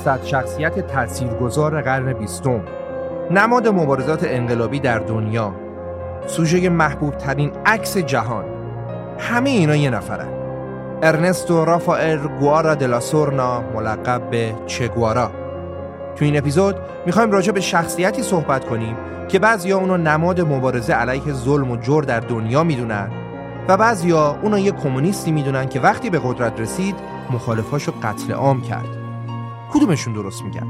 یکی از صد شخصیت تاثیرگذار قرن بیستم. نماد مبارزات انقلابی در دنیا. سوژه محبوب ترین عکس جهان. همه اینا یه نفرن ارنستو رافائل گوارا دلاسورنا ملقب به چگوارا تو این اپیزود می‌خوایم راجع به شخصیتی صحبت کنیم که بعضیا اونو نماد مبارزه علیه ظلم و جور در دنیا می‌دونن و بعضیا اونو یه کمونیستی می‌دونن که وقتی به قدرت رسید مخالفاشو قتل عام کرد. کدومشون درست میگن؟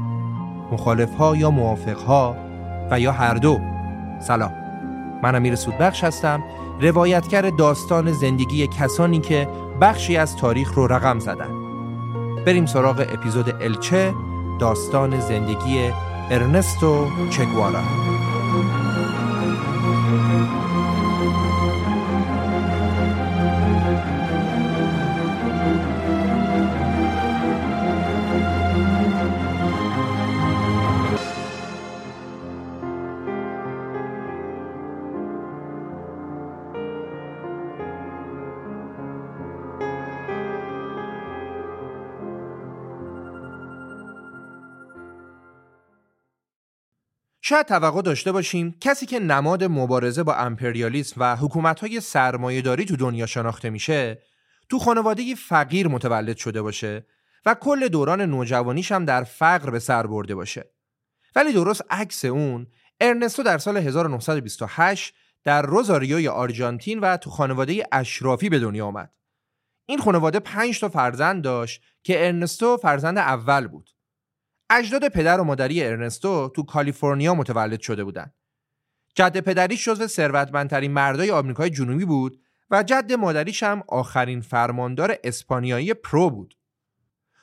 مخالف ها یا موافق ها و یا هر دو؟ سلام. من امیر سودبخش هستم روایتگر داستان زندگی کسانی که بخشی از تاریخ رو رقم زدن. بریم سراغ اپیزود الچه داستان زندگی ارنستو چگوارا. شاید توقع داشته باشیم کسی که نماد مبارزه با امپریالیسم و حکومت‌های سرمایه‌داری تو دنیا شناخته میشه تو خانواده فقیر متولد شده باشه و کل دوران نوجوانیش هم در فقر به سر برده باشه. ولی درست عکس اون ارنستو در سال 1928 در روزاریوی آرژانتین و تو خانواده اشرافی به دنیا آمد. این خانواده پنج تا فرزند داشت که ارنستو فرزند اول بود. اجداد پدر و مادری ارنستو تو کالیفرنیا متولد شده بودند. جد پدریش جزو ثروتمندترین مردای آمریکای جنوبی بود و جد مادریش هم آخرین فرماندار اسپانیایی پرو بود.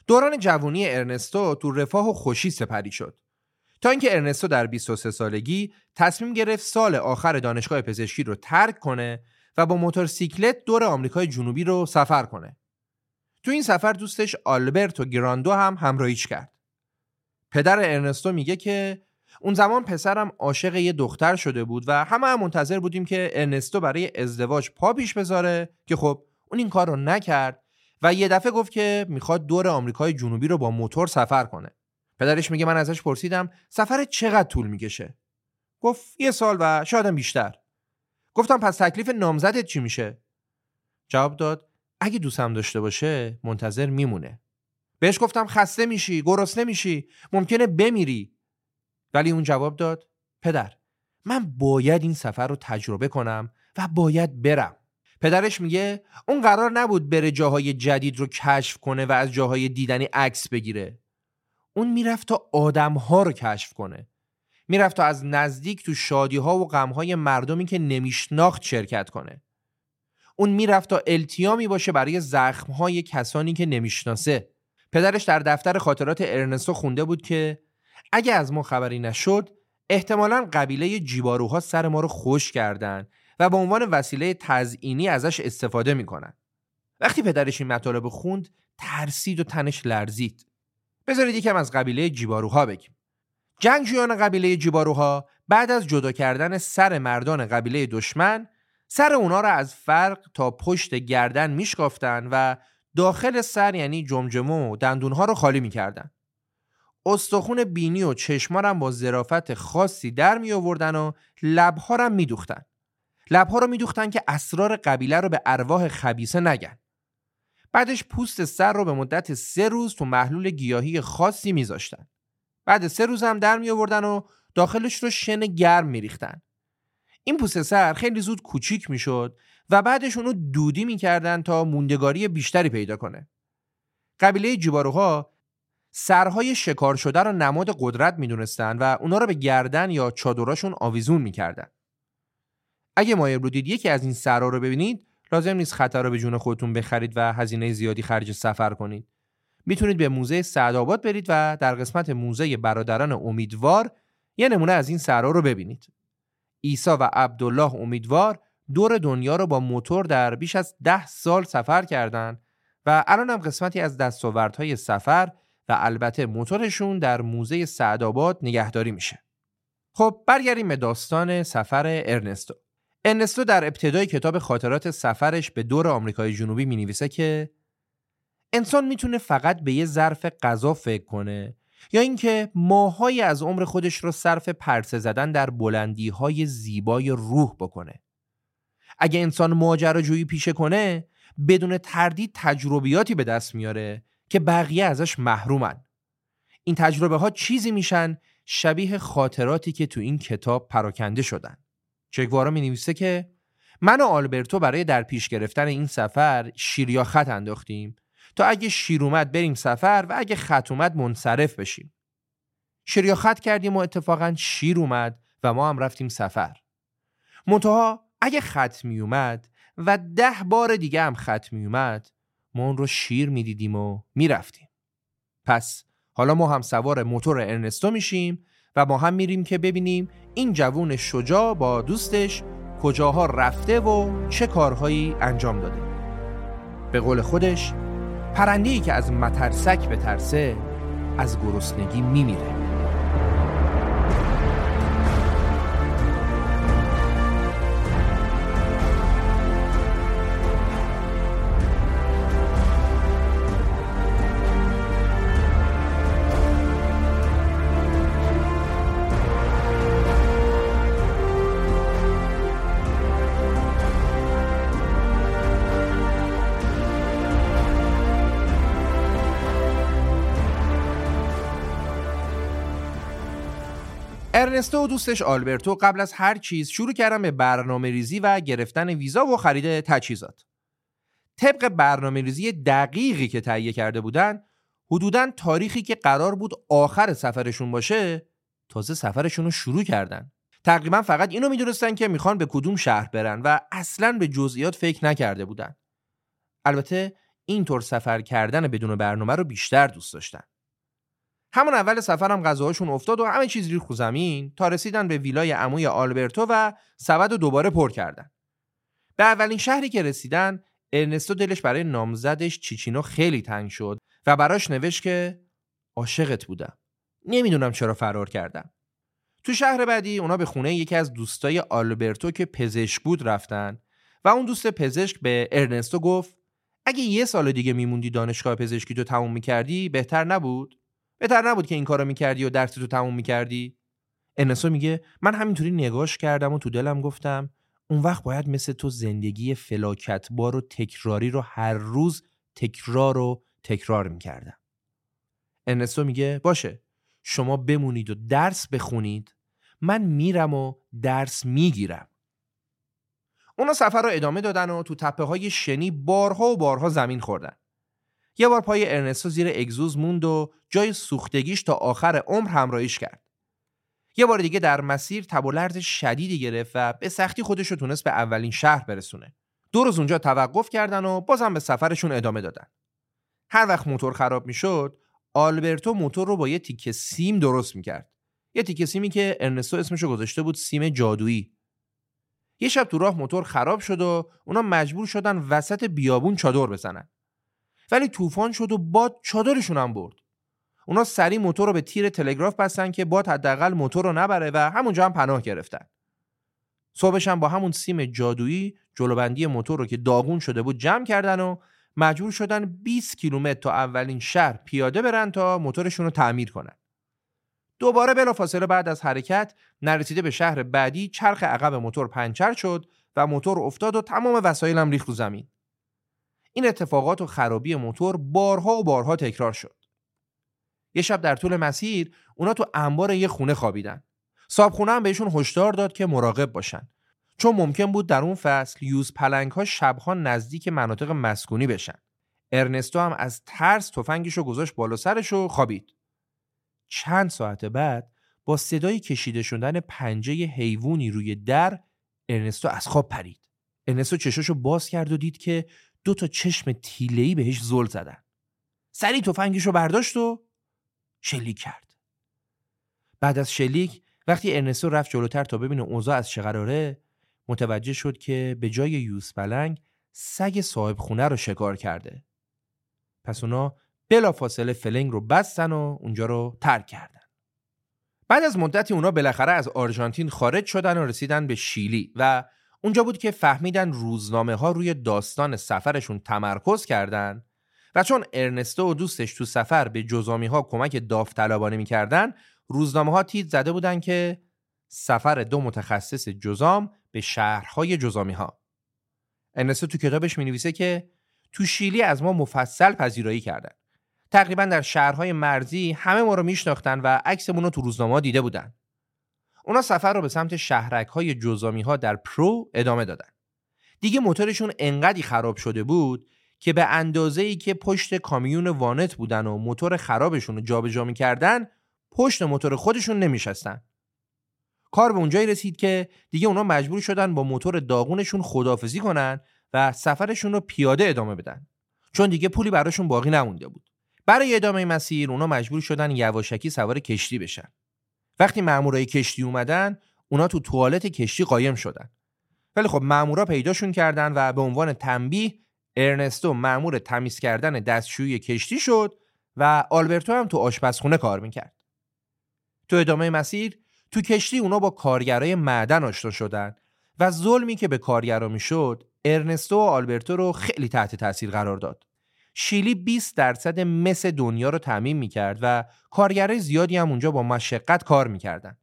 دوران جوانی ارنستو تو رفاه و خوشی سپری شد. تا اینکه ارنستو در 23 سالگی تصمیم گرفت سال آخر دانشگاه پزشکی رو ترک کنه و با موتورسیکلت دور آمریکای جنوبی رو سفر کنه. تو این سفر دوستش آلبرتو گراندو هم همراهیش کرد. پدر ارنستو میگه که اون زمان پسرم عاشق یه دختر شده بود و همه هم منتظر بودیم که ارنستو برای ازدواج پا پیش بذاره که خب اون این کار رو نکرد و یه دفعه گفت که می‌خواد دور آمریکای جنوبی رو با موتور سفر کنه. پدرش میگه من ازش پرسیدم سفر چقدر طول می‌کشه؟ گفت یه سال و شایدم بیشتر. گفتم پس تکلیف نامزدت چی میشه؟ جواب داد اگه دوستم داشته باشه منتظر میمونه. بهش گفتم خسته میشی گرسنه میشی ممکنه بمیری. ولی اون جواب داد پدر من باید این سفر رو تجربه کنم و باید برم. پدرش میگه اون قرار نبود بره جاهای جدید رو کشف کنه و از جاهای دیدنی عکس بگیره. اون می‌رفت تا آدمها رو کشف کنه. می‌رفت تا از نزدیک تو شادی ها و غم های مردمی که نمیشناخت شرکت کنه. اون می‌رفت تا التیامی باشه برای زخم های کسانی که نمی‌شناسه. پدرش در دفتر خاطرات ارنستو خونده بود که اگه از ما خبری نشد احتمالا قبیله جیباروها سر ما رو خوش کردن و به عنوان وسیله تزئینی ازش استفاده می‌کنن. وقتی پدرش این مطالب خوند ترسید و تنش لرزید. بذارید یکم از قبیله جیباروها بگیم. جنگجویان قبیله جیباروها بعد از جدا کردن سر مردان قبیله دشمن سر اونا را از فرق تا پشت گردن میشکافتن و داخل سر یعنی جمجمه و دندونها رو خالی می‌کردن. استخون بینی و چشما هم با ظرافت خاصی در می آوردن و لبها هم می دوختن. لبها رو می دوختن که اسرار قبیله رو به ارواح خبیسه نگن. بعدش پوست سر رو به مدت سه روز تو محلول گیاهی خاصی میذاشتن. بعد سه روز هم در می آوردن و داخلش رو شن گرم می ریختن. این پوست سر خیلی زود کوچیک می‌شد و بعدش اونو دودی می‌کردن تا موندگاری بیشتری پیدا کنه. قبیله جیباروها سرهای شکار شده رو نماد قدرت می‌دونستن و اونا رو به گردن یا چادراشون آویزون می‌کردن. اگه مایل بودید یکی از این سرها رو ببینید لازم نیست خطر رو به جون خودتون بخرید و هزینه زیادی خرج سفر کنید. می‌تونید به موزه سعدآباد برید و در قسمت موزه برادران امیدوار یه نمونه از این سرها رو ببینید. عیسی و عبدالله امیدوار دور دنیا رو با موتور در بیش از ده سال سفر کردند و الان هم قسمتی از دستاوردهای سفر و البته موتورشون در موزه سعدآباد نگهداری میشه. خب برگردیم به داستان سفر ارنستو. ارنستو در ابتدای کتاب خاطرات سفرش به دور آمریکای جنوبی می نویسه که انسان می‌تونه فقط به یه ظرف غذا فکر کنه یا اینکه ماهایی از عمر خودش رو صرف پرسه زدن در بلندی های زیبای روح بکنه. اگه انسان ماجراجویی پیشه کنه بدون تردید تجربیاتی به دست میاره که بقیه ازش محرومن. این تجربه ها چیزی میشن شبیه خاطراتی که تو این کتاب پراکنده شدن. چگوارا می نویسه که من و آلبرتو برای در پیش گرفتن این سفر شیر یا خط انداختیم تا اگه شیر اومد بریم سفر و اگه خط اومد منصرف بشیم. شیر یا خط کردیم و اتفاقا شیر اومد و ما هم رفتیم سفر. منتها اگه خط می اومد و ده بار دیگه هم خط می اومد ما اون رو شیر می‌دیدیم و می‌رفتیم. پس حالا ما هم سوار موتور ارنستو میشیم و ما هم میریم که ببینیم این جوون شجاع با دوستش کجاها رفته و چه کارهایی انجام داده. به قول خودش پرنده‌ای که از مترسک به ترسه از گرسنگی میمیره. ارنستو و دوستش آلبرتو قبل از هر چیز شروع کردن به برنامه ریزی و گرفتن ویزا و خرید تجهیزات. طبق برنامه ریزی دقیقی که تهیه کرده بودن حدودا تاریخی که قرار بود آخر سفرشون باشه تازه سفرشون رو شروع کردن. تقریبا فقط اینو می‌دونستن که می‌خوان به کدوم شهر برن و اصلا به جزئیات فکر نکرده بودن. البته اینطور سفر کردن بدون برنامه رو بیشتر دوست داشتن. همون اول سفرم غذاهاشون افتاد و همه چیز ریخت زمین تا رسیدن به ویلای عموی آلبرتو و سبد و دوباره پر کردن. به اولین شهری که رسیدن ارنستو دلش برای نامزدش چیچینو خیلی تنگ شد و براش نوشت که عاشقت بودم. نمی‌دونم چرا فرار کردم. تو شهر بعدی اونا به خونه یکی از دوستای آلبرتو که پزشک بود رفتن و اون دوست پزشک به ارنستو گفت اگه یه سال دیگه میموندی دانشگاه پزشکی تو تموم می‌کردی بهتر نبود؟ بهتر نبود که این کارو می‌کردی و درس تو تموم می‌کردی؟ انسو میگه من همینطوری نگاش کردم و تو دلم گفتم اون وقت باید مثل تو زندگی فلاکتبار و تکراری رو هر روز تکرار و تکرار می‌کردم. ارنستو میگه باشه شما بمونید و درس بخونید من میرم و درس می‌گیرم. اونا سفر رو ادامه دادن و تو تپه های شنی بارها و بارها زمین خوردن. یه بار پای ارنستو زیر اگزوز موند و جای سوختگیش تا آخر عمر همراهیش کرد. یه بار دیگه در مسیر تب و لرز شدیدی گرفت و به سختی خودش رو تونست به اولین شهر برسونه. دو روز اونجا توقف کردن و بازم به سفرشون ادامه دادن. هر وقت موتور خراب می‌شد آلبرتو موتور رو با یه تیکه سیم درست می‌کرد. یه تیکه سیمی که ارنستو اسمشو گذاشته بود سیم جادویی. یه شب تو راه موتور خراب شد و اونا مجبور شدن وسط بیابون چادر بزنن. ولی طوفان شد و باد چادرشون هم برد اونا سری موتور رو به تیر تلگراف بستن که باد حداقل موتور رو نبره و همونجا هم پناه گرفتن صبحش هم با همون سیم جادویی جلوبندی موتور رو که داغون شده بود جمع کردن و مجبور شدن 20 کیلومتر تا اولین شهر پیاده برن تا موتورشون رو تعمیر کنن. دوباره بلافاصله بعد از حرکت نرسیده به شهر بعدی چرخ عقب موتور پنچر شد و موتور افتاد و تمام وسایلم ریخت رو زمین. این اتفاقات و خرابی موتور بارها و بارها تکرار شد. یه شب در طول مسیر اونا تو انبار یه خونه خوابیدن. صاحب خونه هم بهشون هشدار داد که مراقب باشن. چون ممکن بود در اون فصل یوز پلنگ ها شبها نزدیک مناطق مسکونی بشن. ارنستو هم از ترس تفنگش رو گذاشت بالا سرش و خوابید. چند ساعت بعد با صدای کشیده شدن پنجه حیوانی روی در ارنستو از خواب پرید. ارنستو چشاشو باز کرد و دید که دو تا چشم تیلهی بهش زل زدن. سری تفنگش رو برداشت و شلیک کرد. بعد از شلیک وقتی ارنستو رفت جلوتر تا ببینه اوضاع از چه قراره متوجه شد که به جای یوز پلنگ سگ صاحب خونه رو شکار کرده. پس اونا بلا فاصله فلنگ رو بستن و اونجا رو ترک کردن. بعد از مدتی اونا بالاخره از آرژانتین خارج شدن و رسیدن به شیلی و اونجا بود که فهمیدن روزنامه ها روی داستان سفرشون تمرکز کردن و چون ارنستو و دوستش تو سفر به جزامی ها کمک داوطلبانه می‌کردن روزنامه ها تیت زده بودن که سفر دو متخصص جزام به شهرهای جزامی ها ارنستو تو کتابش می نویسه که تو شیلی از ما مفصل پذیرایی کردن. تقریبا در شهرهای مرزی همه ما رو میشناختن و عکسمون رو تو روزنامه دیده بودن. اونا سفر رو به سمت شهرک های جزامی ها در پرو ادامه دادن. دیگه موتورشون انقدی خراب شده بود که به اندازه ای که پشت کامیون وانت بودن و موتور خرابشون رو جابجا می‌کردن پشت موتور خودشون نمیشستن. کار به اونجایی رسید که دیگه اونا مجبور شدن با موتور داغونشون خدافزی کنن و سفرشون رو پیاده ادامه بدن. چون دیگه پولی براشون باقی نمونده بود. برای ادامه مسیر اونا مجبور شدن یواشکی سوار کشتی بشن. وقتی مامورای کشتی اومدن اونا تو توالت کشتی قایم شدن ولی خب مامورا پیداشون کردن و به عنوان تنبیه ارنستو مامور تمیز کردن دستشویی کشتی شد و آلبرتو هم تو آشپزخونه کار می‌کرد تو ادامه مسیر تو کشتی اونا با کارگرای معدن آشنا شدن و ظلمی که به کارگرا می‌شد ارنستو و آلبرتو رو خیلی تحت تاثیر قرار داد. شیلی 20 درصد مس دنیا رو تعمین می‌کرد و کارگرای زیادی هم اونجا با مشقت کار می‌کردن.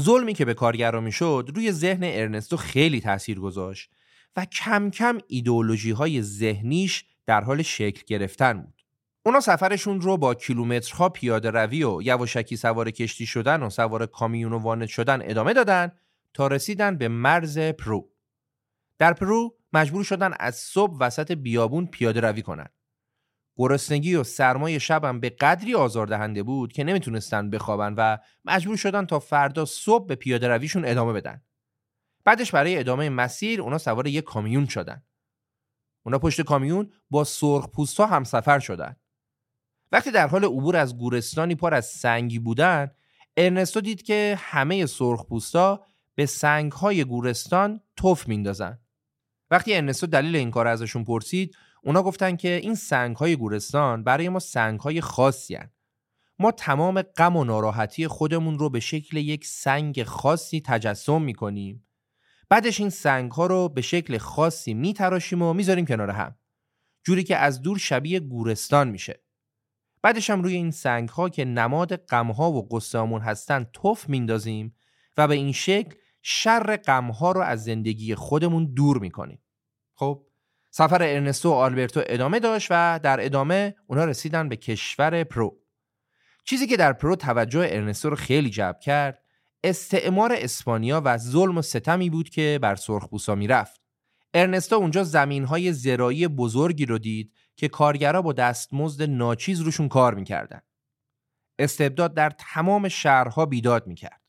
ظلمی که به کارگرا می‌شد روی ذهن ارنستو خیلی تاثیر گذاشت و کم کم ایدئولوژی های ذهنیش در حال شکل گرفتن بود. اونا سفرشون رو با کیلومترها پیاده روی و یواشکی سوار کشتی شدن و سوار کامیون و وانت شدن ادامه دادن تا رسیدن به مرز پرو. در پرو مجبور شدن از صبح وسط بیابون پیاده روی کنند. گرسنگی و سرمای شبم به قدری آزاردهنده بود که نمی‌تونستن بخوابن و مجبور شدن تا فردا صبح به پیاده رویشون ادامه بدن. بعدش برای ادامه مسیر اونا سوار یک کامیون شدن. اونا پشت کامیون با سرخ پوستا هم سفر شدن. وقتی در حال عبور از گورستانی پر از سنگی بودن ارنستو دید که همه سرخپوستا به سنگهای گورستان توف میندازن وقتی ارنستو دلیل این کار ازشون پرسید اونا گفتن که این سنگهای گورستان برای ما سنگهای خاصی هن. ما تمام غم و ناراحتی خودمون رو به شکل یک سنگ خاصی تجسم می‌کنیم. بعدش این سنگ ها رو به شکل خاصی میتراشیم و می‌ذاریم کنار هم. جوری که از دور شبیه گورستان میشه. بعدش هم روی این سنگ ها که نماد غم ها و غصه‌هامون هستن تف میندازیم و به این شکل شر غم ها رو از زندگی خودمون دور می‌کنیم. خب سفر ارنستو و آلبرتو ادامه داشت و در ادامه اونا رسیدن به کشور پرو. چیزی که در پرو توجه ارنستو رو خیلی جلب کرد استعمار اسپانیا و ظلم و ستمی بود که بر سرخپوسا می‌رفت. ارنستو اونجا زمینهای زرایی بزرگی رو دید که کارگرا با دستمزد ناچیز روشون کار می‌کردن. استبداد در تمام شهرها بیداد می‌کرد.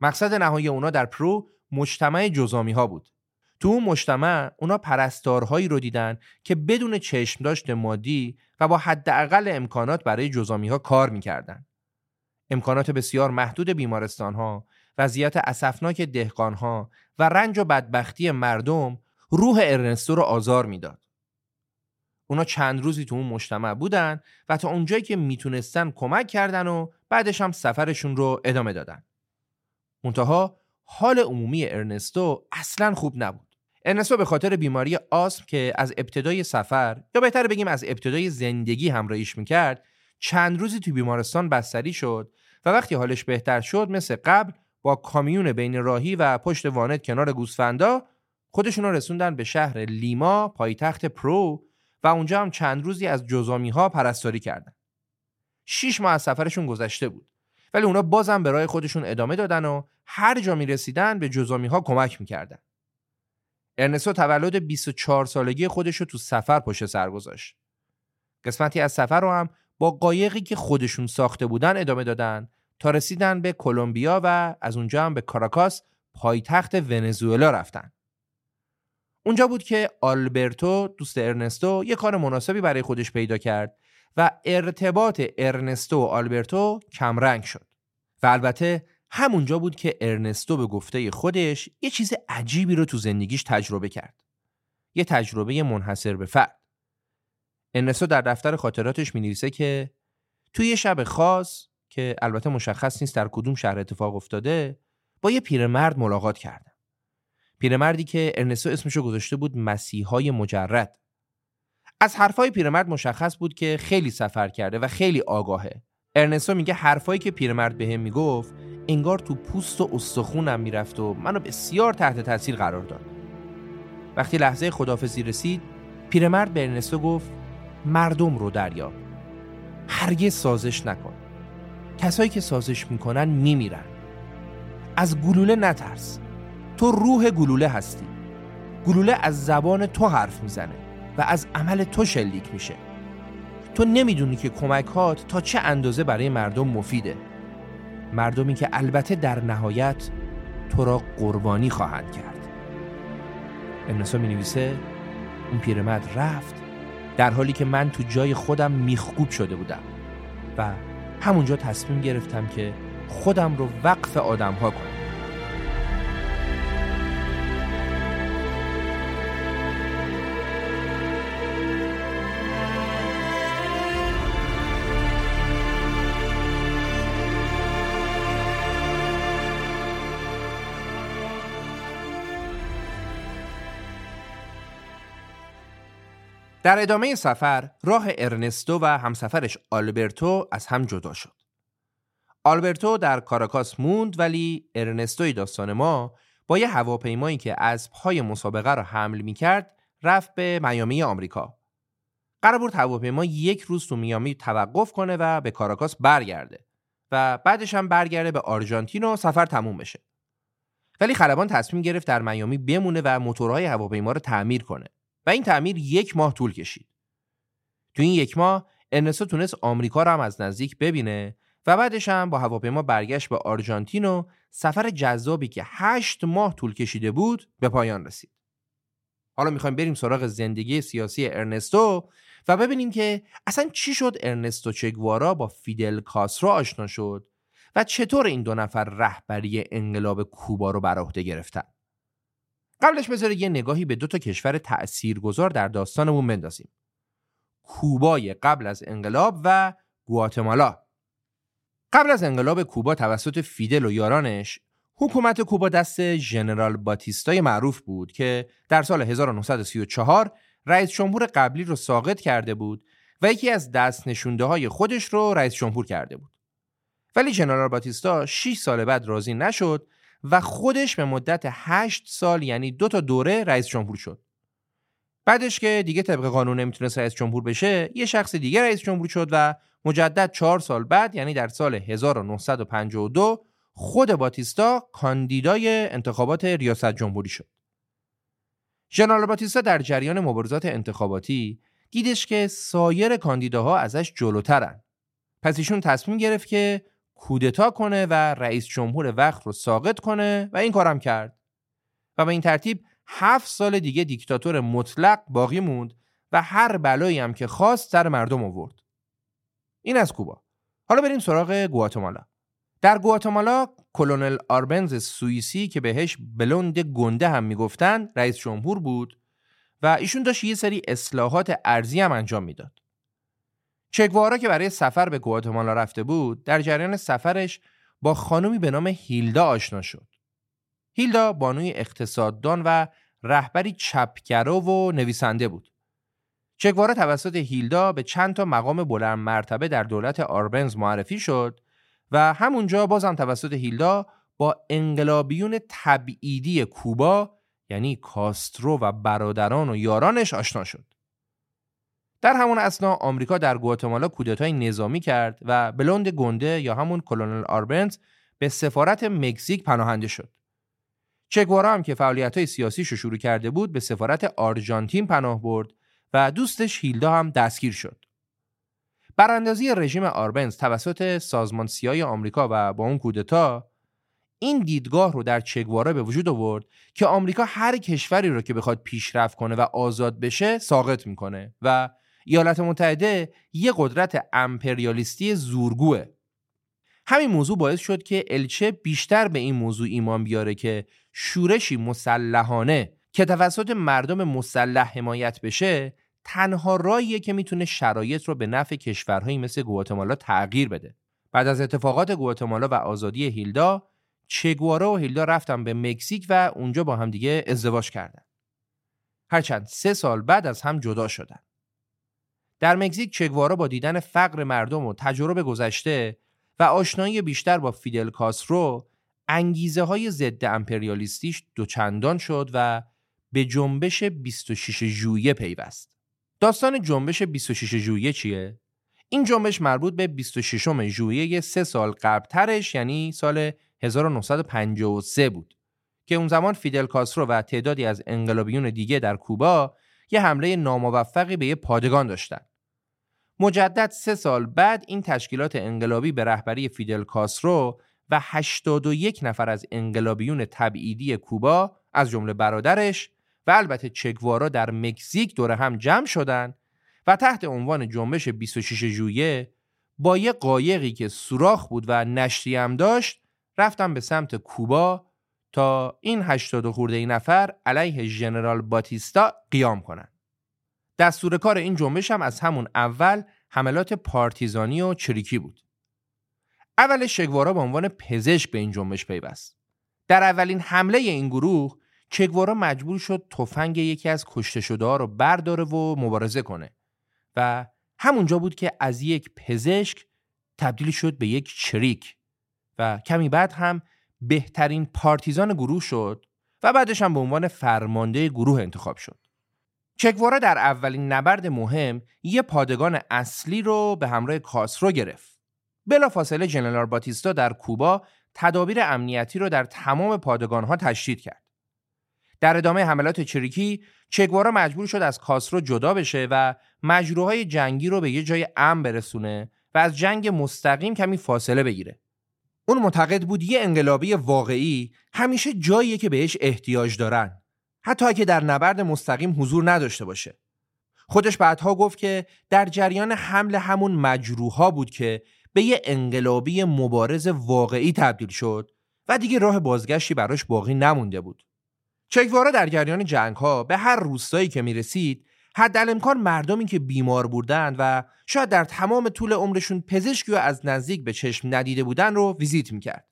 مقصد نهایی اونا در پرو مجتمع جزامی ها بود. تو اون مجتمع اونا پرستارهایی رو دیدن که بدون چشم داشت مادی و با حداقل امکانات برای جزامی ها کار می‌کردن. امکانات بسیار محدود بیمارستان ها، وضعیت اسفناک دهقان ها و رنج و بدبختی مردم روح ارنستو رو آزار می‌داد. اونا چند روزی تو اون مجتمع بودن و تا اونجایی که می‌تونستن کمک کردن و بعدش هم سفرشون رو ادامه دادن. منتها حال عمومی ارنستو اصلا خوب نبود. ارنستو به خاطر بیماری آسم که از ابتدای سفر یا بهتر بگیم از ابتدای زندگی همراهیش می‌کرد چند روزی تو بیمارستان بستری شد و وقتی حالش بهتر شد مثل قبل با کامیون بین راهی و پشت وانت کنار گوسفندا خودشون رسوندن به شهر لیما پایتخت پرو و اونجا هم چند روزی از جزامی ها پرستاری کردن. شیش ماه از سفرشون گذشته بود. ولی اونا بازم به راه خودشون ادامه دادن و هر جا می رسیدن به جزامی ها کمک می‌کردن. ارنستو تولد 24 سالگی خودش رو تو سفر پشت سر گذاشت. قسمتی از سفر رو هم با قایقی که خودشون ساخته بودن ادامه دادن تا رسیدن به کلمبیا و از اونجا هم به کاراکاس پایتخت ونزوئلا رفتن. اونجا بود که آلبرتو دوست ارنستو یه کار مناسبی برای خودش پیدا کرد و ارتباط ارنستو و آلبرتو کمرنگ شد. و البته همونجا بود که ارنستو به گفته خودش یه چیز عجیبی رو تو زندگیش تجربه کرد. یه تجربه منحصر به فرد. ارنستو در دفتر خاطراتش می نویسه که توی یه شب خاص که البته مشخص نیست در کدوم شهر اتفاق افتاده با یه پیرمرد ملاقات کردم. پیرمردی که ارنستو اسمشو گذاشته بود مسیحای مجرد. از حرفای پیرمرد مشخص بود که خیلی سفر کرده و خیلی آگاهه. ارنستو میگه حرفایی که پیرمرد بهم به می‌گفت انگار تو پوست و استخونم می‌رفت و منو بسیار تحت تاثیر قرار داد. وقتی لحظه خدافزی رسید پیرمرد به ارنستو گفت مردم رو دریاب هرگز سازش نکن. کسایی که سازش می‌کنن میمیرن. از گلوله نترس. تو روح گلوله هستی. گلوله از زبان تو حرف می‌زنه و از عمل تو شلیک میشه. تو نمی‌دونی که کمکات تا چه اندازه برای مردم مفیده. مردمی که البته در نهایت تو را قربانی خواهند کرد. ابن می نویسه اون پیرمرد رفت در حالی که من تو جای خودم میخکوب شده بودم و همونجا تصمیم گرفتم که خودم رو وقف آدم ها کنم. در ادامه سفر راه ارنستو و همسفرش آلبرتو از هم جدا شد. آلبرتو در کاراکاس موند ولی ارنستوی داستان ما با یه هواپیمایی که از پای مسابقه را حمل می کرد رفت به میامی آمریکا. قرار بود هواپیما یک روز تو میامی توقف کنه و به کاراکاس برگرده و بعدش هم برگرده به آرژانتین و سفر تموم بشه. ولی خلبان تصمیم گرفت در میامی بمونه و موتورهای هواپیما رو تعمیر کنه. این تعمیر یک ماه طول کشید. تو این یک ماه ارنستو تونست آمریکا رو هم از نزدیک ببینه و بعدش هم با هواپیما برگشت به آرژانتین و سفر جذابی که هشت ماه طول کشیده بود به پایان رسید. حالا می‌خوایم بریم سراغ زندگی سیاسی ارنستو و ببینیم که اصلا چی شد ارنستو چگوارا با فیدل کاسترو آشنا شد و چطور این دو نفر رهبری انقلاب کوبا رو بر عهده گرفتن. قبلش بذاره یه نگاهی به دو تا کشور تأثیرگذار در داستانمون بندازیم. کوبای قبل از انقلاب و گواتمالا. قبل از انقلاب کوبا توسط فیدل و یارانش حکومت کوبا دست ژنرال باتیستای معروف بود که در سال 1934 رئیس جمهور قبلی رو ساقط کرده بود و یکی از دست نشونده های خودش رو رئیس جمهور کرده بود. ولی ژنرال باتیستا 6 سال بعد راضی نشد و خودش به مدت 8 سال یعنی دو تا دوره رئیس جمهور شد. بعدش که دیگه طبق قانون نمی‌تونست رئیس جمهور بشه، یه شخص دیگه رئیس جمهور شد و مجدد چهار سال بعد یعنی در سال 1952 خود باتیستا کاندیدای انتخابات ریاست جمهوری شد. ژنرال باتیستا در جریان مبارزات انتخاباتی دیدش که سایر کاندیداها ازش جلوترن. پس ایشون تصمیم گرفت که کودتا کنه و رئیس جمهور وقت رو ساقط کنه و این کارم کرد. و به این ترتیب هفت سال دیگه دیکتاتور مطلق باقی موند و هر بلایی هم که خواست سر مردم آورد. این از کوبا. حالا بریم سراغ گواتمالا. در گواتمالا کلونل آربنز سوئیسی که بهش بلوند گنده هم می‌گفتن رئیس جمهور بود و ایشون داشت یه سری اصلاحات ارزی هم انجام می‌داد. چگوارا که برای سفر به گواتمالا رفته بود در جریان سفرش با خانومی به نام هیلدا آشنا شد. هیلدا بانوی اقتصاددان و رهبری چپگرا و نویسنده بود. چگوارا توسط هیلدا به چند تا مقام بلند مرتبه در دولت آربنز معرفی شد و همونجا بازم توسط هیلدا با انقلابیون تبعیدی کوبا یعنی کاسترو و برادران و یارانش آشنا شد. در همون اسنا آمریکا در گواتمالا کودتای نظامی کرد و بلوند گنده یا همون کلونل آربنز به سفارت مکزیک پناهنده شد. چگوارا هم که فعالیت های سیاسیش شروع کرده بود به سفارت آرژانتین پناه برد و دوستش هیلدا هم دستگیر شد. براندازی رژیم آربنز توسط سازمان سیای آمریکا و با اون کودتا این دیدگاه رو در چگوارا به وجود آورد که آمریکا هر کشوری رو که بخواد پیشرفت کنه و آزاد بشه ساقط می‌کنه و ایالات متحده یه قدرت امپریالیستی زورگوه همین موضوع باعث شد که الچه بیشتر به این موضوع ایمان بیاره که شورشی مسلحانه که توسط مردم مسلح حمایت بشه تنها راهیه که می‌تونه شرایط رو به نفع کشورهایی مثل گواتمالا تغییر بده. بعد از اتفاقات گواتمالا و آزادی هیلدا، چگوارا و هیلدا رفتن به مکزیک و اونجا با هم دیگه ازدواج کردن. هرچند سه سال بعد از هم جدا شدن. در مکزیک چگوارا با دیدن فقر مردم و تجربه گذشته و آشنایی بیشتر با فیدل کاسترو انگیزه های ضد امپریالیستیش دوچندان شد و به جنبش 26 ژوئیه پیوست. داستان جنبش 26 ژوئیه چیه؟ این جنبش مربوط به 26 ژوئیه سه سال قبلترش یعنی سال 1953 بود که اون زمان فیدل کاسترو و تعدادی از انقلابیون دیگه در کوبا یه حمله ناموفقی به یه پادگان داشتن. مجدد سه سال بعد این تشکیلات انقلابی به رهبری فیدل کاسترو و 81 نفر از انقلابیون تبعیدی کوبا از جمله برادرش و البته چگوارا در مکزیک دور هم جمع شدن و تحت عنوان جنبش 26 ژوئیه با یه قایقی که سوراخ بود و نشتی هم داشت رفتن به سمت کوبا تا این 80 خورده ای نفر علیه ژنرال باتیستا قیام کنند. دستور کار این جنبش هم از همون اول حملات پارتیزانی و چریکی بود. اول شگوارا به عنوان پزشک به این جنبش پیوست. در اولین حمله این گروه چگوارا مجبور شد تفنگ یکی از کشته شده ها رو برداره و مبارزه کنه و همونجا بود که از یک پزشک تبدیل شد به یک چریک و کمی بعد هم بهترین پارتیزان گروه شد و بعدش هم به عنوان فرمانده گروه انتخاب شد. چگوارا در اولین نبرد مهم یه پادگان اصلی رو به همراه کاسرو گرفت. بلافاصله جنرال باتیستا در کوبا تدابیر امنیتی رو در تمام پادگانها تشدید کرد. در ادامه حملات چریکی چگوارا مجبور شد از کاسرو جدا بشه و مجروهای جنگی رو به یه جای امن برسونه و از جنگ مستقیم کمی فاصله بگیره. اون معتقد بود یه انقلابی واقعی همیشه جاییه که بهش احتیاج دارن. حتی اگه در نبرد مستقیم حضور نداشته باشه. خودش بعدها گفت که در جریان حمل همون مجروها بود که به یه انقلابی مبارز واقعی تبدیل شد و دیگه راه بازگشتی براش باقی نمونده بود. چگوارا در جریان جنگ ها به هر روستایی که می رسید حد امکان مردمی که بیمار بودند و شاید در تمام طول عمرشون پزشکی و از نزدیک به چشم ندیده بودن رو ویزیت می‌کرد.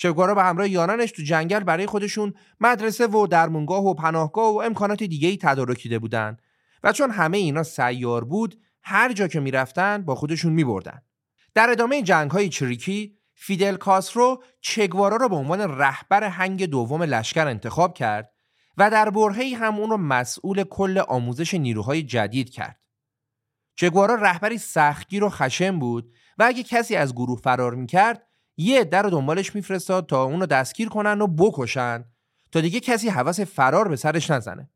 چگوارا به همراه یارانش تو جنگل برای خودشون مدرسه و درمونگاه و پناهگاه و امکانات دیگه ای تدارکیده بودن و چون همه اینا سیار بود هر جا که می‌رفتن با خودشون میبردن. در ادامه جنگ های چریکی فیدل کاسترو چگوارا را به عنوان رهبر هنگ دوم لشکر انتخاب کرد و در برهی هم اون رو مسئول کل آموزش نیروهای جدید کرد. چگوارا رهبری سختگیر و خشم بود و اگه کسی از گروه فرار می‌کرد یه در رو دنبالش میفرستاد تا اونو دستگیر کنن و بکشن تا دیگه کسی حوس فرار به سرش نزنه.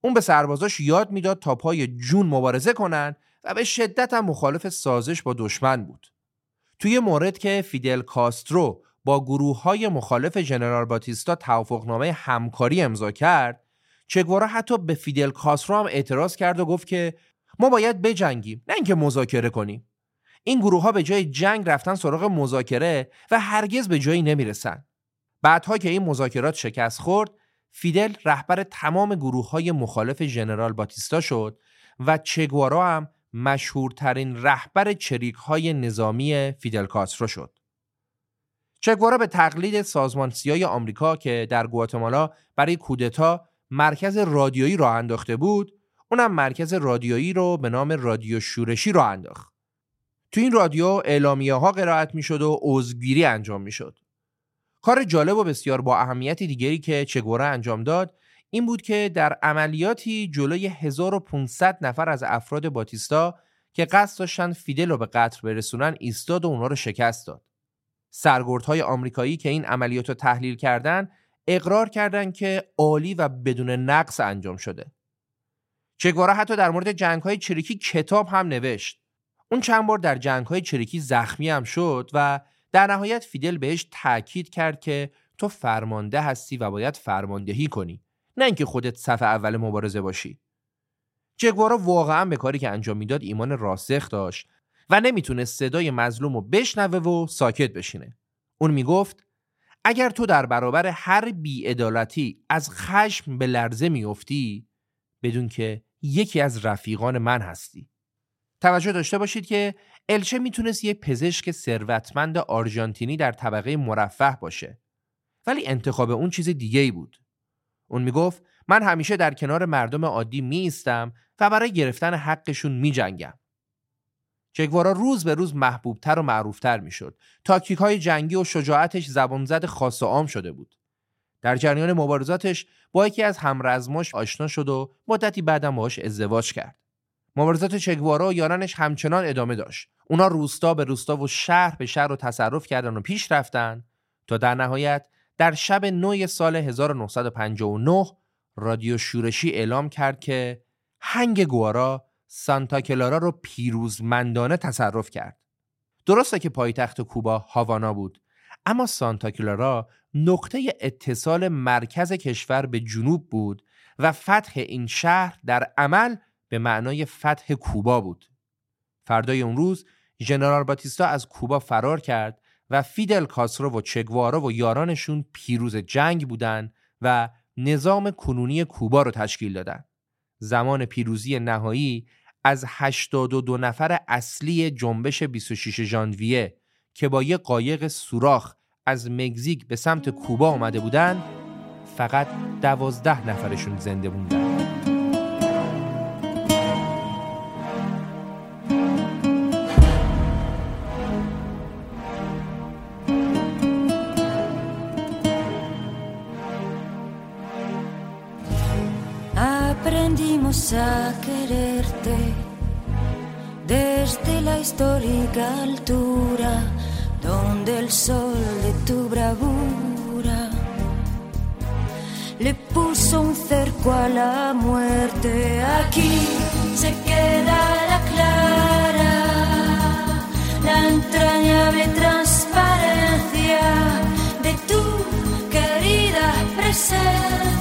اون به سربازاش یاد می‌داد تا پای جون مبارزه کنن و به شدت هم مخالف سازش با دشمن بود. توی مورد که فیدل کاسترو با گروه های مخالف جنرال باتیستا توافقنامه همکاری امضا کرد چگوارا حتی به فیدل کاسترو هم اعتراض کرد و گفت که ما باید بجنگیم نه اینکه مذاکره کنیم. این گروه ها به جای جنگ رفتن سراغ مذاکره و هرگز به جایی نمی‌رسن بعدها که این مذاکرات شکست خورد فیدل رهبر تمام گروه های مخالف ژنرال باتیستا شد و چگوارا هم مشهورترین رهبر چریک های نظامی فیدل کاسترو شد. چگوارا به تقلید سازمان سیای آمریکا که در گواتمالا برای کودتا مرکز رادیویی راه انداخته بود، اونم مرکز رادیویی رو به نام رادیو شورشی راه انداخت. تو این رادیو اعلامیه ها قرائت می شد و عضوگیری انجام می شد. کار جالب و بسیار با اهمیتی دیگری که چگوره انجام داد این بود که در عملیاتی جلوی 1500 نفر از افراد باتیستا که قصد داشتن فیدل رو به قتل برسونن ایستاد و اونا رو شکست داد. سرگردهای آمریکایی که این عملیات رو تحلیل کردند اقرار کردند که عالی و بدون نقص انجام شده. چگوارا حتی در مورد جنگ های چریکی کتاب هم نوشت. اون چند بار در جنگ های چریکی زخمی هم شد و در نهایت فیدل بهش تاکید کرد که تو فرمانده هستی و باید فرماندهی کنی نه اینکه خودت صف اول مبارزه باشی. چگوارا واقعا به کاری که انجام می‌داد ایمان راسخ داشت و نمی‌تونه صدای مظلوم رو بشنوه و ساکت بشینه. اون می‌گفت اگر تو در برابر هر بیعدالتی از خشم به لرزه میافتی بدون که یکی از رفیقان من هستی. توجه داشته باشید که الچه می‌تونست یه پزشک ثروتمند آرژانتینی در طبقه مرفه باشه. ولی انتخاب اون چیز دیگه ای بود. اون می‌گفت من همیشه در کنار مردم عادی میستم و برای گرفتن حقشون میجنگم. چگوارا روز به روز محبوبتر و معروفتر می‌شد. تاکتیک های جنگی و شجاعتش زبانزد خاص و عام شده بود. در جریان مبارزاتش با یکی از همرزماش آشنا شد و مدتی بعدم باهاش ازدواج کرد. مبارزات چگوارا و یارانش همچنان ادامه داشت. اونا روستا به روستا و شهر به شهر رو تصرف کردن و پیش رفتن تا در نهایت در شب نوی سال 1959 رادیو شورشی اعلام کرد که هنگ گوارا سانتا کلارا رو پیروزمندانه تصرف کرد. درسته که پایتخت کوبا هاوانا بود اما سانتا کلارا نقطه اتصال مرکز کشور به جنوب بود و فتح این شهر در عمل به معنای فتح کوبا بود. فردای اون روز ژنرال باتیستا از کوبا فرار کرد و فیدل کاسترو و چگوارا و یارانشون پیروز جنگ بودند و نظام کنونی کوبا رو تشکیل دادن. زمان پیروزی نهایی از 82 نفر اصلی جنبش 26 ژانویه که با یه قایق سوراخ از مکزیک به سمت کوبا آمده بودند فقط دوازده نفرشون زنده موندن. Histórica altura donde el sol de tu bravura le puso un cerco a la muerte. Aquí se queda la clara, la entrañable transparencia de tu querida presencia,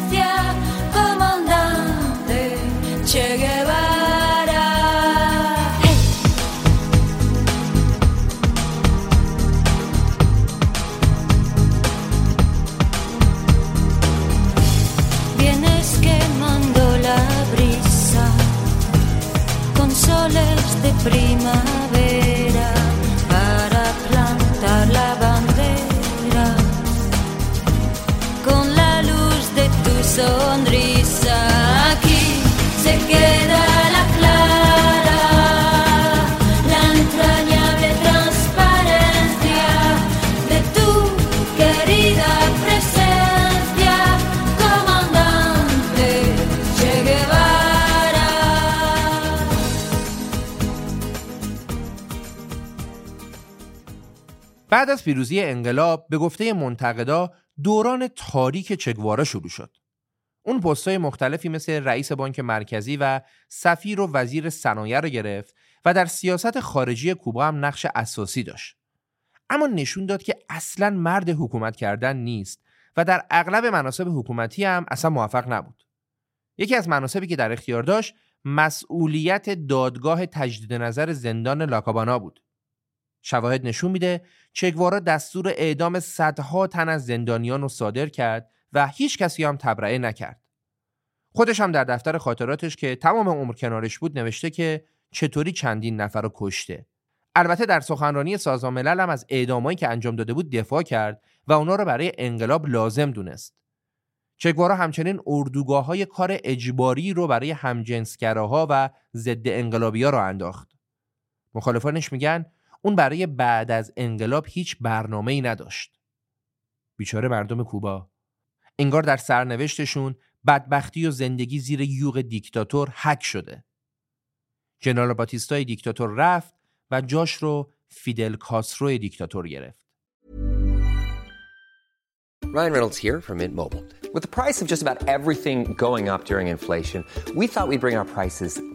ще прима. بعد از پیروزی انقلاب به گفته منتقدا دوران تاریک چگوارا شروع شد. اون پستای مختلفی مثل رئیس بانک مرکزی و سفیر و وزیر صنایع رو گرفت و در سیاست خارجی کوبا هم نقش اساسی داشت. اما نشون داد که اصلا مرد حکومت کردن نیست و در اغلب مناسب حکومتی هم اصلا موفق نبود. یکی از مناسبی که در اختیار داشت مسئولیت دادگاه تجدید نظر زندان لاکابانا بود. شواهد نشون میده چگوارا دستور اعدام صدها تن از زندانیان رو صادر کرد و هیچ کسی هم تبرئه نکرد. خودش هم در دفتر خاطراتش که تمام عمر کنارش بود نوشته که چطوری چندین نفر رو کشته. البته در سخنرانی سازمان ملل هم از اعدامایی که انجام داده بود دفاع کرد و اونا رو برای انقلاب لازم دونست. چگوارا همچنین اردوگاه های کار اجباری رو برای همجنسگراها و ضد انقلابی ها رو انداخت. مخالفانش میگن اون برای بعد از انقلاب هیچ برنامه ای نداشت. بیچاره مردم کوبا. انگار در سرنوشتشون بدبختی و زندگی زیر یوغ دیکتاتور حک شده. جنرال باتیستای دیکتاتور رفت و جاش رو فیدل کاسترو دیکتاتور گرفت. Ryan Reynolds here from Mint Mobile. With the price of just about everything going up during inflation, we thought we'd bring our prices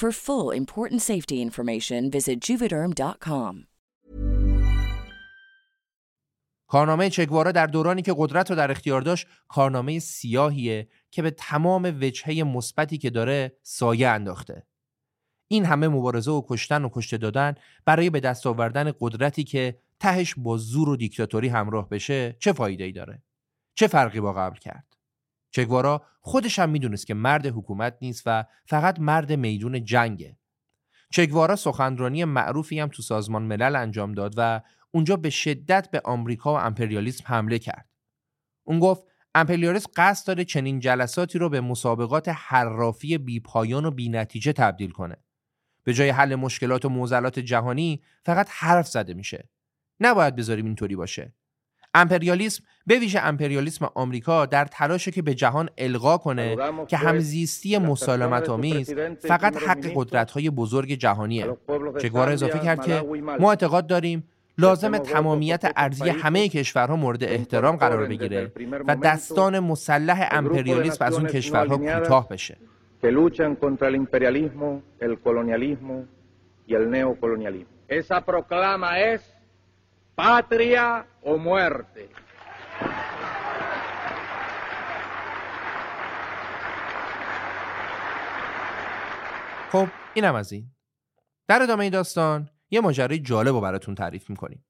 For full important safety information, visit juvederm.com. کارنامه چگوارا در دورانی که قدرت رو در اختیار داشت کارنامه سیاهیه که به تمام وجهه مثبتی که داره سایه انداخته. این همه مبارزه و کشتن و کشته دادن برای به دست آوردن قدرتی که تهش با زور و دیکتاتوری همراه بشه چه فایده ای داره؟ چه فرقی با قبل کرد؟ چگوارا خودش هم می‌دونست که مرد حکومت نیست و فقط مرد میدون جنگه. چگوارا سخنرانی معروفی هم تو سازمان ملل انجام داد و اونجا به شدت به آمریکا و امپریالیسم حمله کرد. اون گفت امپریالیسم قصد داره چنین جلساتی رو به مسابقات حرافی بیپایان و بینتیجه تبدیل کنه. به جای حل مشکلات و معضلات جهانی فقط حرف زده میشه. نباید بذاریم اینطوری باشه. امپریالیسم به ویژه امپریالیسم آمریکا در تلاشه که به جهان القا کنه که همزیستی مسالمت آمیز فقط حق قدرت‌های بزرگ جهانیه. چگوارا اضافه کرد که ما اعتقاد داریم لازم تمامیت ارضی همه کشورها مورد احترام قرار بگیره و دستان مسلح امپریالیسم از اون کشورها کوتاه بشه. Esa proclama es patria o muerte. خب اینم از این. در ادامه داستان یه ماجرای جالب رو براتون تعریف می‌کنیم.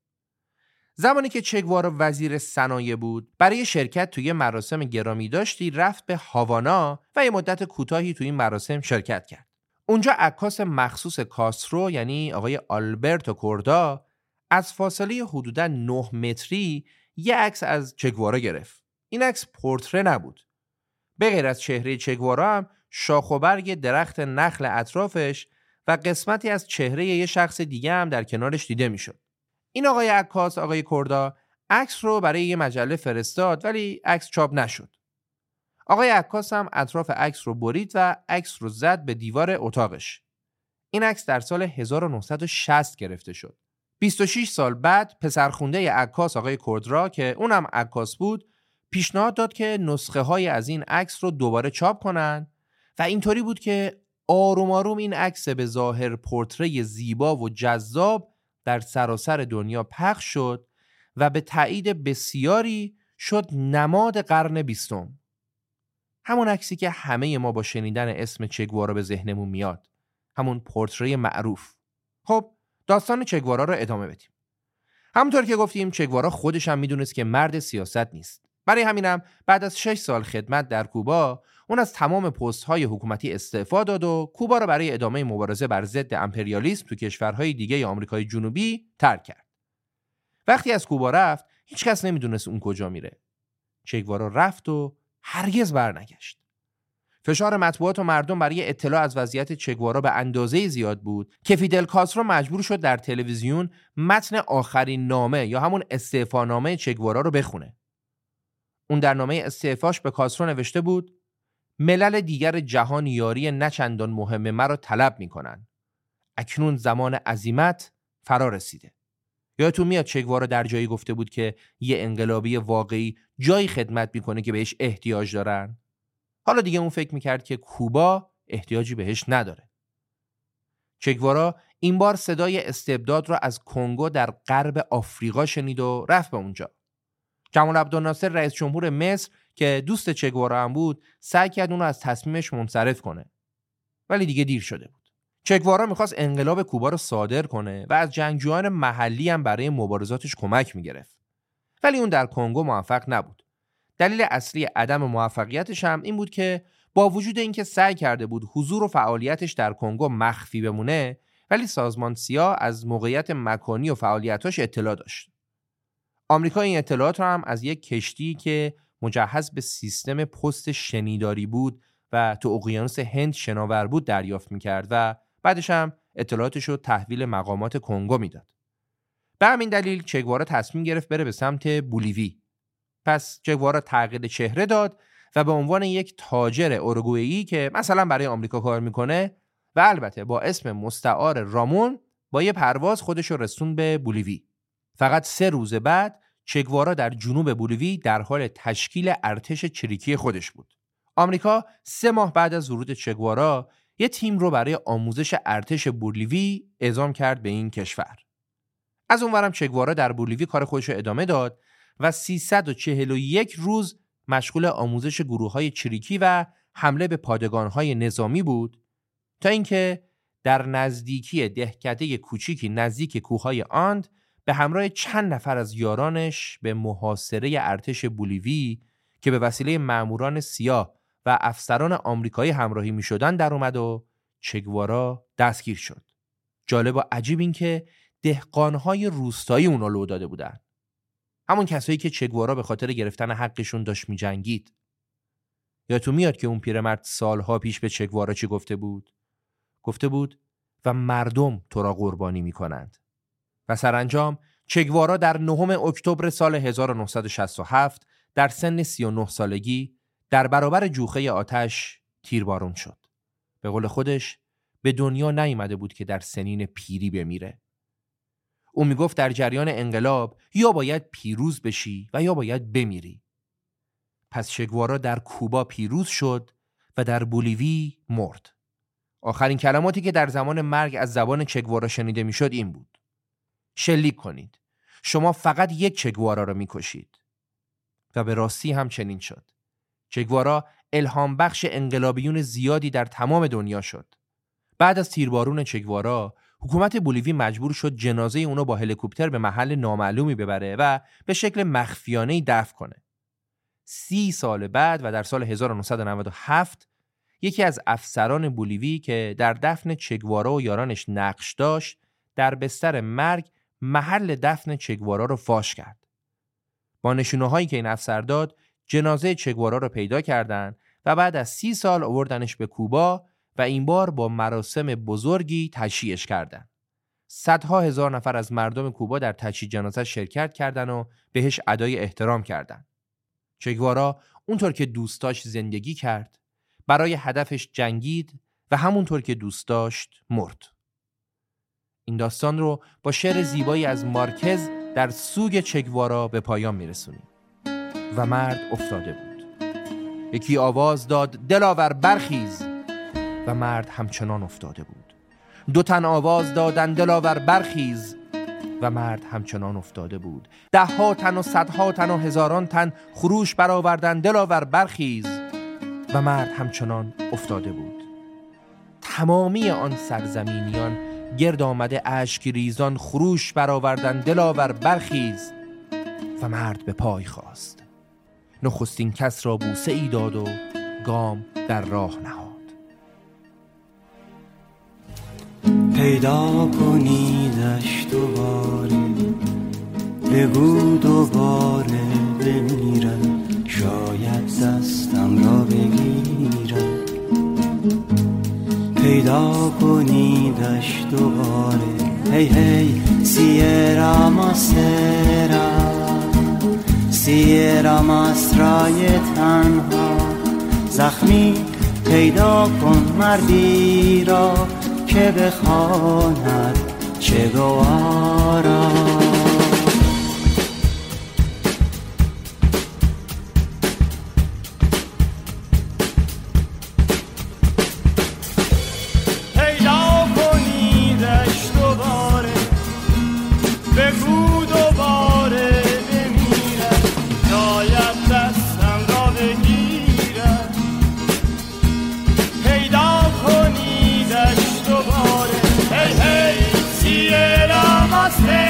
زمانی که چگوارا وزیر صنایع بود برای شرکت توی مراسم گرامی داشتی رفت به هاوانا و یه مدت کوتاهی توی این مراسم شرکت کرد اونجا عکاس مخصوص کاسترو یعنی آقای آلبرتو کوردا از فاصله حدودا 9 متری یه عکس از چگوارا گرفت این عکس پورتره نبود به غیر از چهره چگوارا هم شاخ و برگ درخت نخل اطرافش و قسمتی از چهره یه شخص دیگه هم در کنارش دیده می‌شد این آقای عکاس آقای کردا عکس رو برای یه مجله فرستاد ولی عکس چاپ نشد. آقای عکاس هم اطراف عکس رو برید و عکس رو زد به دیوار اتاقش. این عکس در سال 1960 گرفته شد. 26 سال بعد پسرخونده عکاس آقای کردرا که اونم عکاس بود پیشنهاد داد که نسخه های از این عکس رو دوباره چاپ کنن و اینطوری بود که آروم آروم این عکس به ظاهر پورتری زیبا و جذاب در سراسر دنیا پخش شد و به تایید بسیاری شد نماد قرن بیستم. همون عکسی که همه ما با شنیدن اسم چگوارا به ذهنمون میاد. همون پورتری معروف. خب داستان چگوارا رو ادامه بدیم. همونطور که گفتیم چگوارا خودش هم می‌دونست که مرد سیاست نیست. برای همینم بعد از 6 سال خدمت در کوبا اون از تمام پست های حکومتی استعفا داد و کوبا را برای ادامه مبارزه بر ضد امپریالیسم تو کشورهای دیگه آمریکای جنوبی ترک کرد. وقتی از کوبا رفت هیچ کس نمی‌دونست اون کجا میره. چگوارا رفت و هرگز برنگشت. فشار مطبوعات و مردم برای اطلاع از وضعیت چگوارا به اندازه زیاد بود که فیدل کاسترو مجبور شد در تلویزیون متن آخرین نامه یا همون استعفانامه چگوارا رو بخونه. اون در نامه استعفاش به کاسترو نوشته بود ملل دیگر جهان یاری نچندان مهم مرا طلب می‌کنن. اکنون زمان عزیمت فرا رسیده. یادتون میاد چگوارا در جایی گفته بود که یه انقلابی واقعی جایی خدمت می‌کنه که بهش احتیاج دارن حالا دیگه اون فکر می‌کرد که کوبا احتیاجی بهش نداره چگوارا این بار صدای استبداد را از کنگو در غرب آفریقا شنید و رفت به اونجا جمال عبدالناصر رئیس جمهور مصر که دوست چگوارا هم بود سعی کرد اون رو از تصمیمش منصرف کنه ولی دیگه دیر شده بود چگوارا می‌خواست انقلاب کوبا رو صادر کنه و از جنگجویان محلی هم برای مبارزاتش کمک می‌گرفت. ولی اون در کنگو موفق نبود. دلیل اصلی عدم موفقیتش هم این بود که با وجود اینکه سعی کرده بود حضور و فعالیتش در کنگو مخفی بمونه ولی سازمان سیا از موقعیت مکانی و فعالیتاش اطلاع داشت. آمریکا این اطلاعات رو هم از یک کشتی که مجهز به سیستم پست شنیداری بود و تو اقیانوس هند شناور بود دریافت می‌کرد و بعدش هم اطلاعاتش رو تحویل مقامات کنگو می‌داد. به همین دلیل چگوارا تصمیم گرفت بره به سمت بولیوی. پس چگوارا تغییر چهره داد و به عنوان یک تاجر اورگوئه‌ای که مثلا برای آمریکا کار می‌کنه و البته با اسم مستعار رامون با یه پرواز خودش رسون به بولیوی. فقط سه روز بعد چگوارا در جنوب بولیوی در حال تشکیل ارتش چریکی خودش بود. آمریکا سه ماه بعد از ورود چگوارا یه تیم رو برای آموزش ارتش بولیوی اعزام کرد به این کشور. از اونورم چگوارا در بولیوی کار خودش رو ادامه داد و 341 روز مشغول آموزش گروه های چریکی و حمله به پادگان های نظامی بود تا اینکه در نزدیکی دهکده کوچیکی نزدیک کوههای آند به همراه چند نفر از یارانش به محاصره ارتش بولیوی که به وسیله ماموران سیاه و افسران آمریکایی همراهی می در اومد و چگوارا دستگیر شد. جالب و عجیب این که دهقانهای روستایی اونا لو داده بودن. همون کسایی که چگوارا به خاطر گرفتن حقشون داشت می جنگید. یا تو میاد که اون پیرمرد سالها پیش به چگوارا چی گفته بود؟ گفته بود و مردم تو را قربانی می کنند. و سرانجام چگوارا در نهم اکتبر سال 1967 در سن 39 سالگی در برابر جوخه آتش تیربارون شد. به قول خودش به دنیا نیامده بود که در سنین پیری بمیره. او می‌گفت در جریان انقلاب یا باید پیروز بشی و یا باید بمیری. پس شگوارا در کوبا پیروز شد و در بولیوی مرد. آخرین کلماتی که در زمان مرگ از زبان چگوارا شنیده می‌شد این بود. شلیک کنید. شما فقط یک چگوارا را می‌کشید. و به راستی هم چنین شد. چگوارا الهام بخش انقلابیون زیادی در تمام دنیا شد. بعد از تیربارون چگوارا حکومت بولیوی مجبور شد جنازه اونو با هلیکوپتر به محل نامعلومی ببره و به شکل مخفیانه دفن کنه. سی سال بعد و در سال 1997 یکی از افسران بولیوی که در دفن چگوارا و یارانش نقش داشت در بستر مرگ محل دفن چگوارا رو فاش کرد. با نشونه هایی که این افسر داد جنازه چگوارا رو پیدا کردند و بعد از سی سال آوردنش به کوبا و این بار با مراسم بزرگی تشییعش کردند. صدها هزار نفر از مردم کوبا در تجهیز جنازه شرکت کردند و بهش ادای احترام کردند. چگوارا اونطور که دوست داشت زندگی کرد، برای هدفش جنگید و همونطور که دوست داشت مرد. این داستان رو با شعر زیبایی از مارکز در سوگ چگوارا به پایان میرسونیم. و مرد افتاده بود. یکی آواز داد دلاور برخیز و مرد همچنان افتاده بود. دو تن آواز دادن دلاور برخیز. و مرد همچنان افتاده بود. ده ها تن و صدها تن و هزاران تن خروش برآوردن دلاور برخیز. و مرد همچنان افتاده بود. تمامی آن سرزمینیان گرد آمده اشک ریزان خروش برآوردن دلاور برخیز. و مرد به پای خواست. نخستین کس را بوسه ای داد و گام در راه نهاد. پیدا کنیدش دوباره. بگو دوباره بمیرم. شاید دستم را بگیرم. پیدا کنیدش دوباره. هی هی سیرا ماسرا. سیرا ماسرای تنها. زخمی پیدا کن مردی را. که بخواند چه گوارا stay.